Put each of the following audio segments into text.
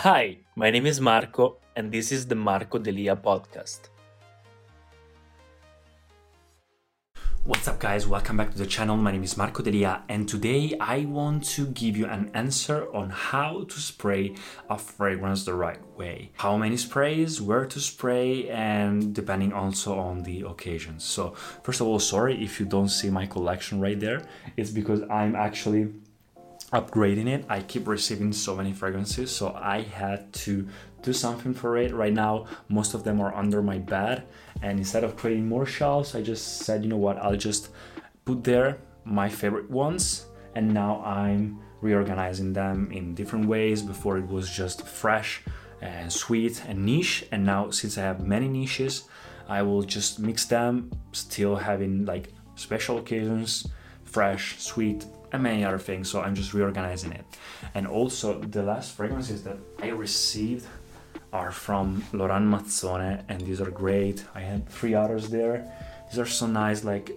Hi, my name is Marco, and this is the Marco Delia podcast. What's up, guys? Welcome back to the channel. My name is Marco Delia, and today I want to give you an answer on how to spray a fragrance the right way. How many sprays, where to spray, and depending also on the occasions. So, first of all, sorry if you don't see my collection right there. It's because I'm actually upgrading it. I keep receiving so many fragrances, so I had to do something for it. Right now, most of them are under my bed, and instead of creating more shelves, I just said, you know what, I'll just put there my favorite ones, and now I'm reorganizing them in different ways. Before it was just fresh and sweet and niche, and now since I have many niches, I will just mix them, still having like special occasions, fresh, sweet, and many other things. So I'm just reorganizing it. And also, the last fragrances that I received are from Laurent Mazzone, and these are great. I had three others there. These are so nice, like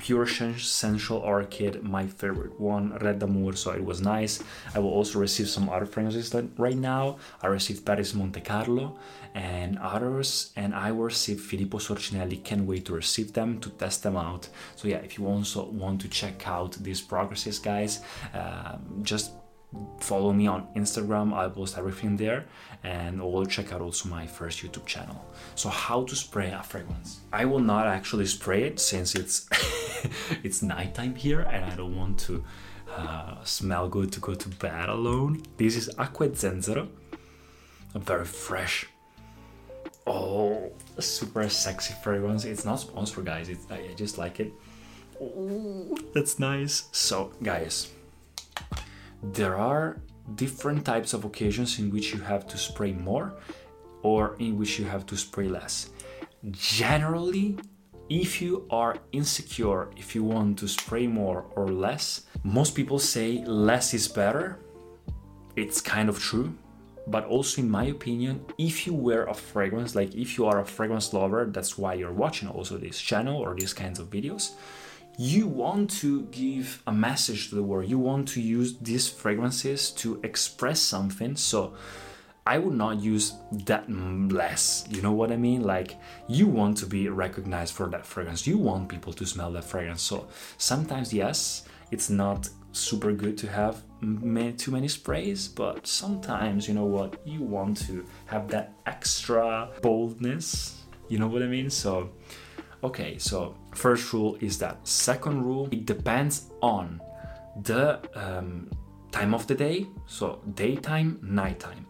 pure sensual orchid, my favorite one, Red d'Amour, so it was nice. I will also receive some other fragrances right now. I received Paris Monte Carlo and others, and I will receive Filippo Sorcinelli. Can't wait to receive them, to test them out. So yeah, if you also want to check out these progresses, guys, um, just follow me on Instagram. I post everything there, and or check out also my first YouTube channel. So how to spray a fragrance? I will not actually spray it since it's it's nighttime here, and I don't want to uh, smell good to go to bed alone. This is Acqua Zenzero, a very fresh. Oh, super sexy fragrance. It's not sponsored, guys. It's, I just like it. Oh, that's nice. So, guys, there are different types of occasions in which you have to spray more or in which you have to spray less. Generally, if you are insecure, if you want to spray more or less, most people say less is better. It's kind of true. But also, in my opinion, if you wear a fragrance, like if you are a fragrance lover, that's why you're watching also this channel or these kinds of videos you want to give a message to the world. You want to use these fragrances to express something. So I would not use that less. You know what I mean? Like you want to be recognized for that fragrance. You want people to smell that fragrance. So sometimes, yes, it's not super good to have many, too many sprays, but sometimes, you know what? You want to have that extra boldness. You know what I mean? So Okay, so first rule is that. Second rule, it depends on the um, time of the day, so daytime, nighttime.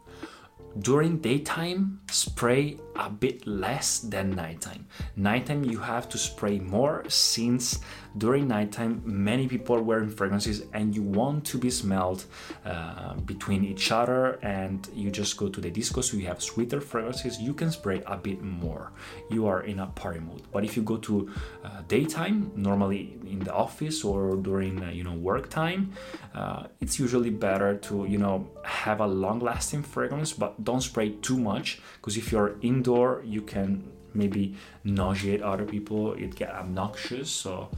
During daytime, spray a bit less than nighttime. Nighttime, you have to spray more since during nighttime, many people wearing fragrances and you want to be smelled uh, between each other. And you just go to the disco, so you have sweeter fragrances, you can spray a bit more. You are in a party mood. But if you go to uh, daytime, normally in the office or during uh, you know work time, uh, it's usually better to you know have a long-lasting fragrance, but don't spray too much because if you're indoor, you can maybe nauseate other people. It get obnoxious, so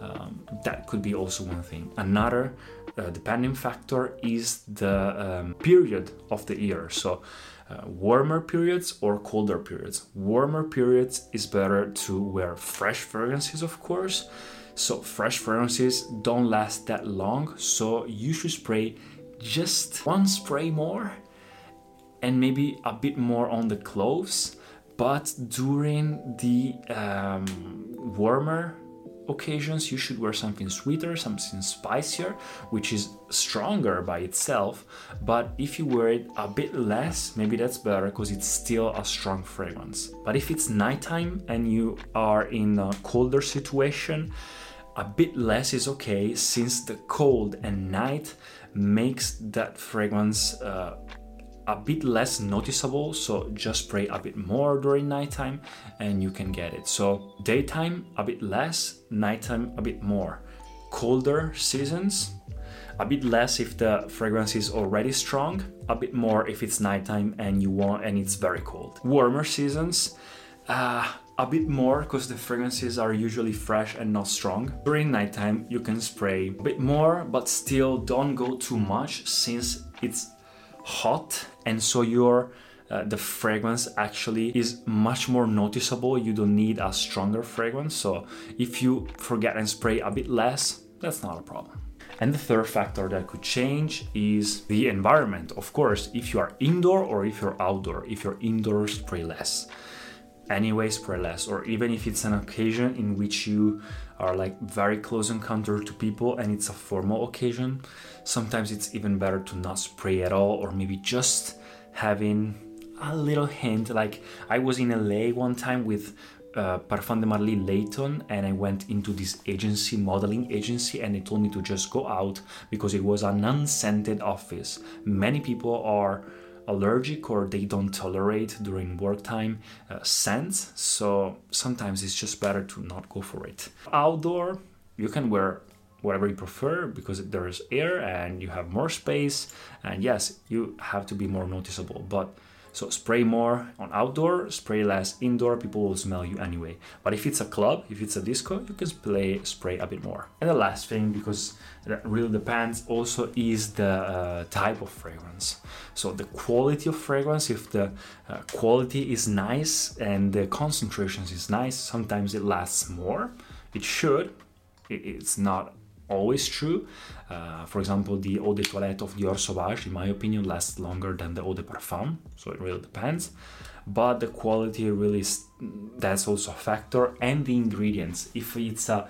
um, that could be also one thing. Another uh, depending factor is the um, period of the year. So. Uh, warmer periods or colder periods. Warmer periods is better to wear fresh fragrances, of course, so fresh fragrances don't last that long, so you should spray just one spray more and maybe a bit more on the clothes. But during the um, warmer occasions, you should wear something sweeter, something spicier, which is stronger by itself. But if you wear it a bit less, maybe that's better because it's still a strong fragrance. But if it's nighttime and you are in a colder situation, a bit less is okay since the cold and night makes that fragrance uh, a bit less noticeable so just spray a bit more during nighttime and you can get it. So daytime a bit less nighttime a bit more. Colder seasons a bit less if the fragrance is already strong a bit more if it's nighttime and you want and it's very cold. Warmer seasons uh, a bit more because the fragrances are usually fresh and not strong. During nighttime, you can spray a bit more, but still don't go too much since it's hot and so your uh, the fragrance actually is much more noticeable. You don't need a stronger fragrance. So if you forget and spray a bit less, that's not a problem. And the third factor that could change is the environment. Of course, if you are indoor or if you're outdoor. If you're indoor, spray less anyway spray less or even if it's an occasion in which you are like very close encounter to people and it's a formal occasion sometimes it's even better to not spray at all or maybe just having a little hint like i was in la one time with uh, Parfum de Marly Layton and I went into this agency, modeling agency, and they told me to just go out because it was an unscented office. Many people are allergic or they don't tolerate during work time uh, scents. So sometimes it's just better to not go for it. Outdoor you can wear whatever you prefer because there's air and you have more space. And yes you have to be more noticeable but so spray more on outdoor, spray less indoor, people will smell you anyway. But if it's a club, if it's a disco, you can spray, spray a bit more. And the last thing, because that really depends also, is the uh, type of fragrance. So the quality of fragrance, if the uh, quality is nice and the concentrations is nice, sometimes it lasts more. It should. It's not always true. Uh, for example, the eau de toilette of Dior Sauvage, in my opinion, lasts longer than the eau de parfum, so it really depends. But the quality really, that's also a factor, and the ingredients. If it's a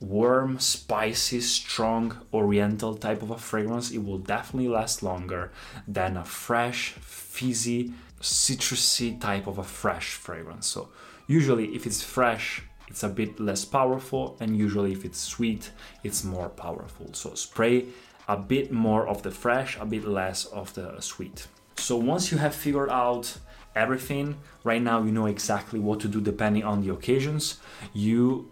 warm, spicy, strong oriental type of a fragrance, it will definitely last longer than a fresh, fizzy, citrusy type of a fresh fragrance. So, usually, if it's fresh, it's a bit less powerful and usually if it's sweet it's more powerful. So spray a bit more of the fresh a bit less of the sweet. So once you have figured out everything right now you know exactly what to do depending on the occasions. You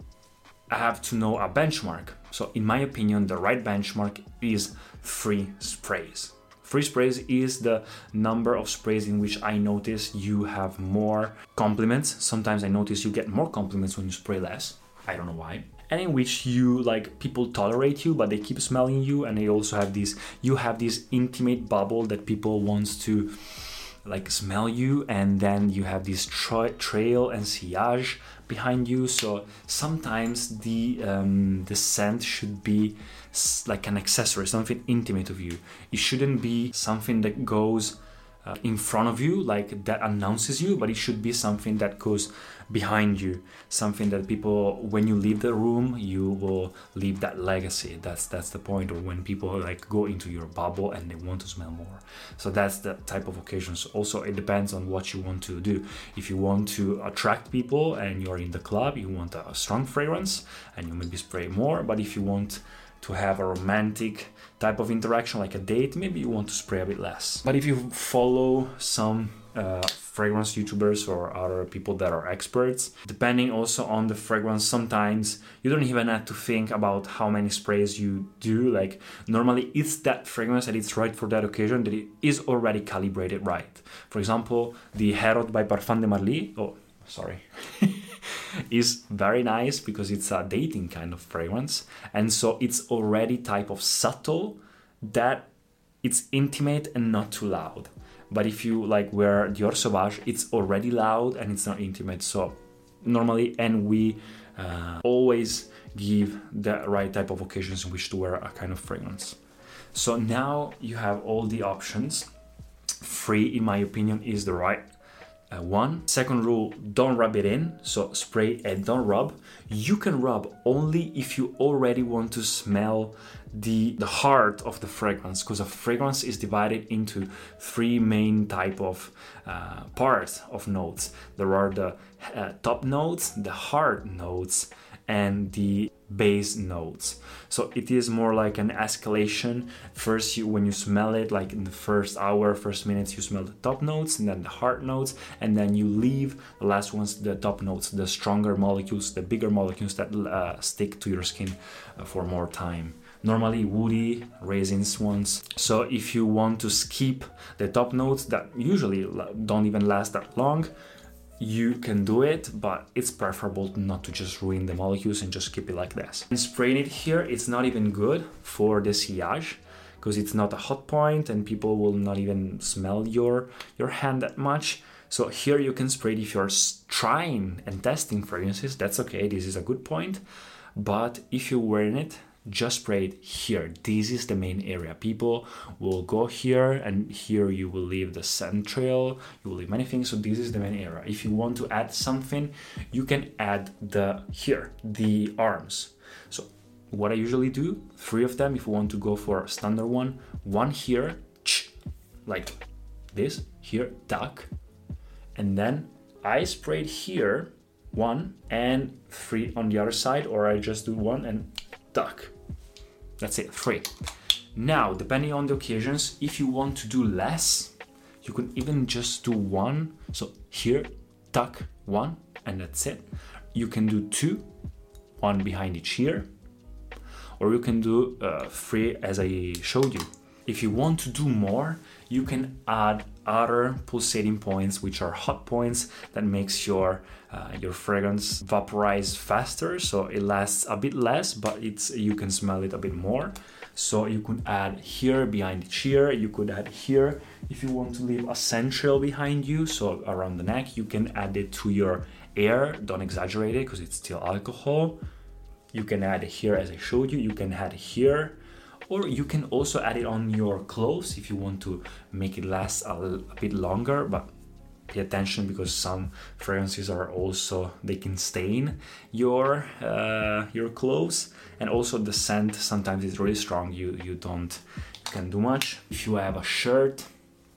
have to know a benchmark. So in my opinion the right benchmark is three sprays Free sprays is the number of sprays in which I notice you have more compliments. Sometimes I notice you get more compliments when you spray less. I don't know why. And in which you like people tolerate you, but they keep smelling you, and they also have this. You have this intimate bubble that people wants to like smell you and then you have this tra- trail and sillage behind you. So sometimes the um, the scent should be like an accessory something intimate of you. It shouldn't be something that goes uh, in front of you like that announces you but it should be something that goes behind you. Something that people when you leave the room you will leave that legacy. That's that's the point or when people like go into your bubble and they want to smell more. So that's the type of occasions. Also it depends on what you want to do. If you want to attract people and you're in the club you want a strong fragrance and you maybe spray more. But if you want to have a romantic type of interaction like a date maybe you want to spray a bit less. But if you follow some uh, fragrance YouTubers or other people that are experts. Depending also on the fragrance, sometimes you don't even have to think about how many sprays you do. Like normally, it's that fragrance that it's right for that occasion that it is already calibrated right. For example, the Herod by Parfum de Marly. Oh, sorry. is very nice because it's a dating kind of fragrance and so it's already type of subtle that it's intimate and not too loud but if you like wear Dior Sauvage, it's already loud and it's not intimate. So normally, and we uh, always give the right type of occasions in which to wear a kind of fragrance. So now you have all the options. Free, in my opinion, is the right uh, one. Second rule, don't rub it in. So spray and don't rub. You can rub only if you already want to smell the, the heart of the fragrance because a fragrance is divided into three main type of uh, parts of notes. There are the uh, top notes, the heart notes, and the base notes. So it is more like an escalation. First, you when you smell it, like in the first hour, first minutes, you smell the top notes and then the heart notes, and then you leave the last ones, the top notes, the stronger molecules, the bigger molecules that uh, stick to your skin uh, for more time normally woody resins ones so if you want to skip the top notes that usually don't even last that long you can do it but it's preferable not to just ruin the molecules and just keep it like this. And spraying it here it's not even good for the sillage because it's not a hot point and people will not even smell your your hand that much. So here you can spray it if you're trying and testing fragrances that's okay this is a good point. But if you're wearing it just spray it here. This is the main area. People will go here and here you will leave the scent trail, you will leave many things. So this is the main area. If you want to add something, you can add the here, the arms. So what I usually do, three of them if you want to go for a standard one, one here, like this, here, duck, and then I sprayed here one and three on the other side, or I just do one and duck. That's it, three. Now, depending on the occasions, if you want to do less, you can even just do one. So here, tuck one, and that's it. You can do two, one behind each ear, or you can do uh, three as I showed you. If you want to do more, you can add other pulsating points, which are hot points that makes your uh, your fragrance vaporize faster, so it lasts a bit less, but it's you can smell it a bit more. So you could add here behind the chair. You could add here if you want to leave a scent trail behind you, so around the neck. You can add it to your air. Don't exaggerate it because it's still alcohol. You can add here as I showed you. You can add here or you can also add it on your clothes if you want to make it last a, a bit longer but pay attention because some fragrances are also they can stain your uh, your clothes. And also the scent sometimes is really strong you you don't you can do much. If you have a shirt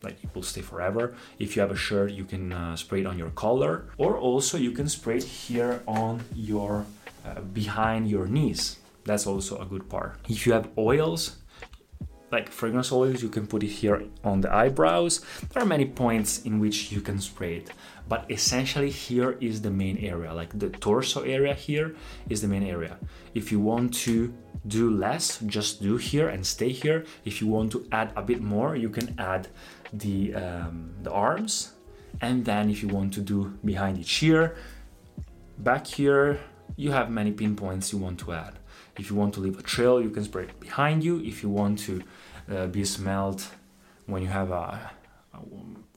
like it will stay forever. If you have a shirt you can uh, spray it on your collar. Or also you can spray it here on your uh, behind your knees that's also a good part. If you have oils, like fragrance oils, you can put it here on the eyebrows. There are many points in which you can spray it, but essentially here is the main area. Like the torso area here is the main area. If you want to do less, just do here and stay here. If you want to add a bit more, you can add the um, the arms, and then if you want to do behind each ear, back here, you have many pinpoints you want to add. If you want to leave a trail, you can spray it behind you. If you want to uh, be smelled when you have a, a,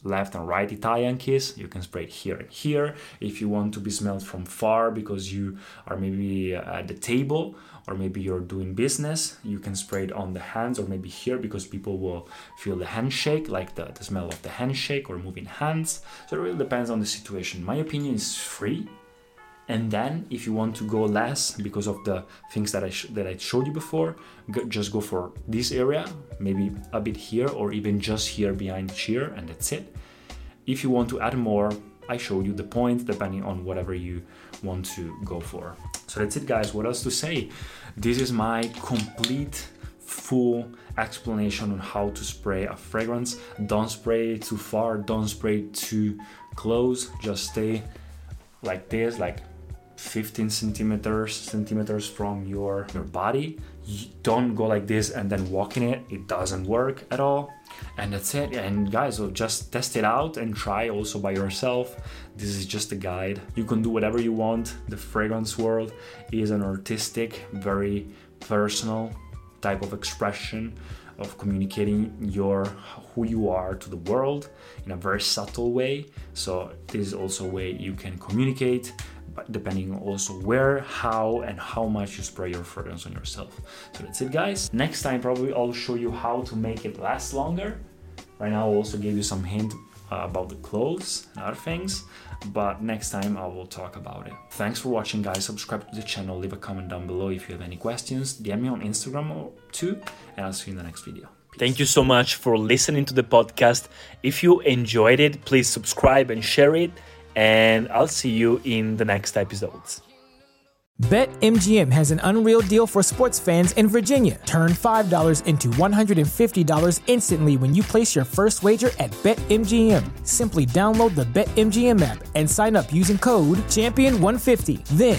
left and right Italian kiss, you can spray it here and here. If you want to be smelled from far because you are maybe at the table or maybe you're doing business, you can spray it on the hands or maybe here because people will feel the handshake, like the, the smell of the handshake or moving hands. So it really depends on the situation. My opinion is free and then if you want to go less because of the things that I sh- that I showed you before go, just go for this area maybe a bit here or even just here behind chair and that's it. If you want to add more I showed you the points depending on whatever you want to go for. So that's it guys. What else to say? This is my complete full explanation on how to spray a fragrance. Don't spray too far. Don't spray too close. Just stay like this like 15 centimeters centimeters from your your body. You don't go like this and then walk in it. It doesn't work at all. And that's it. And guys so just test it out and try also by yourself. This is just a guide. You can do whatever you want. The fragrance world is an artistic very personal type of expression of communicating your who you are to the world in a very subtle way. So this is also a way you can communicate depending also where, how, and how much you spray your fragrance on yourself. So that's it, guys. Next time, probably I'll show you how to make it last longer. Right now, I'll also give you some hint uh, about the clothes and other things, but next time I will talk about it. Thanks for watching, guys. Subscribe to the channel, leave a comment down below if you have any questions, DM me on Instagram too, and I'll see you in the next video. Peace. Thank you so much for listening to the podcast. If you enjoyed it, please subscribe and share it and I'll see you in the next episodes. BetMGM has an unreal deal for sports fans in Virginia. Turn $5 into $150 instantly when you place your first wager at BetMGM. Simply download the BetMGM app and sign up using code Champion150. Then,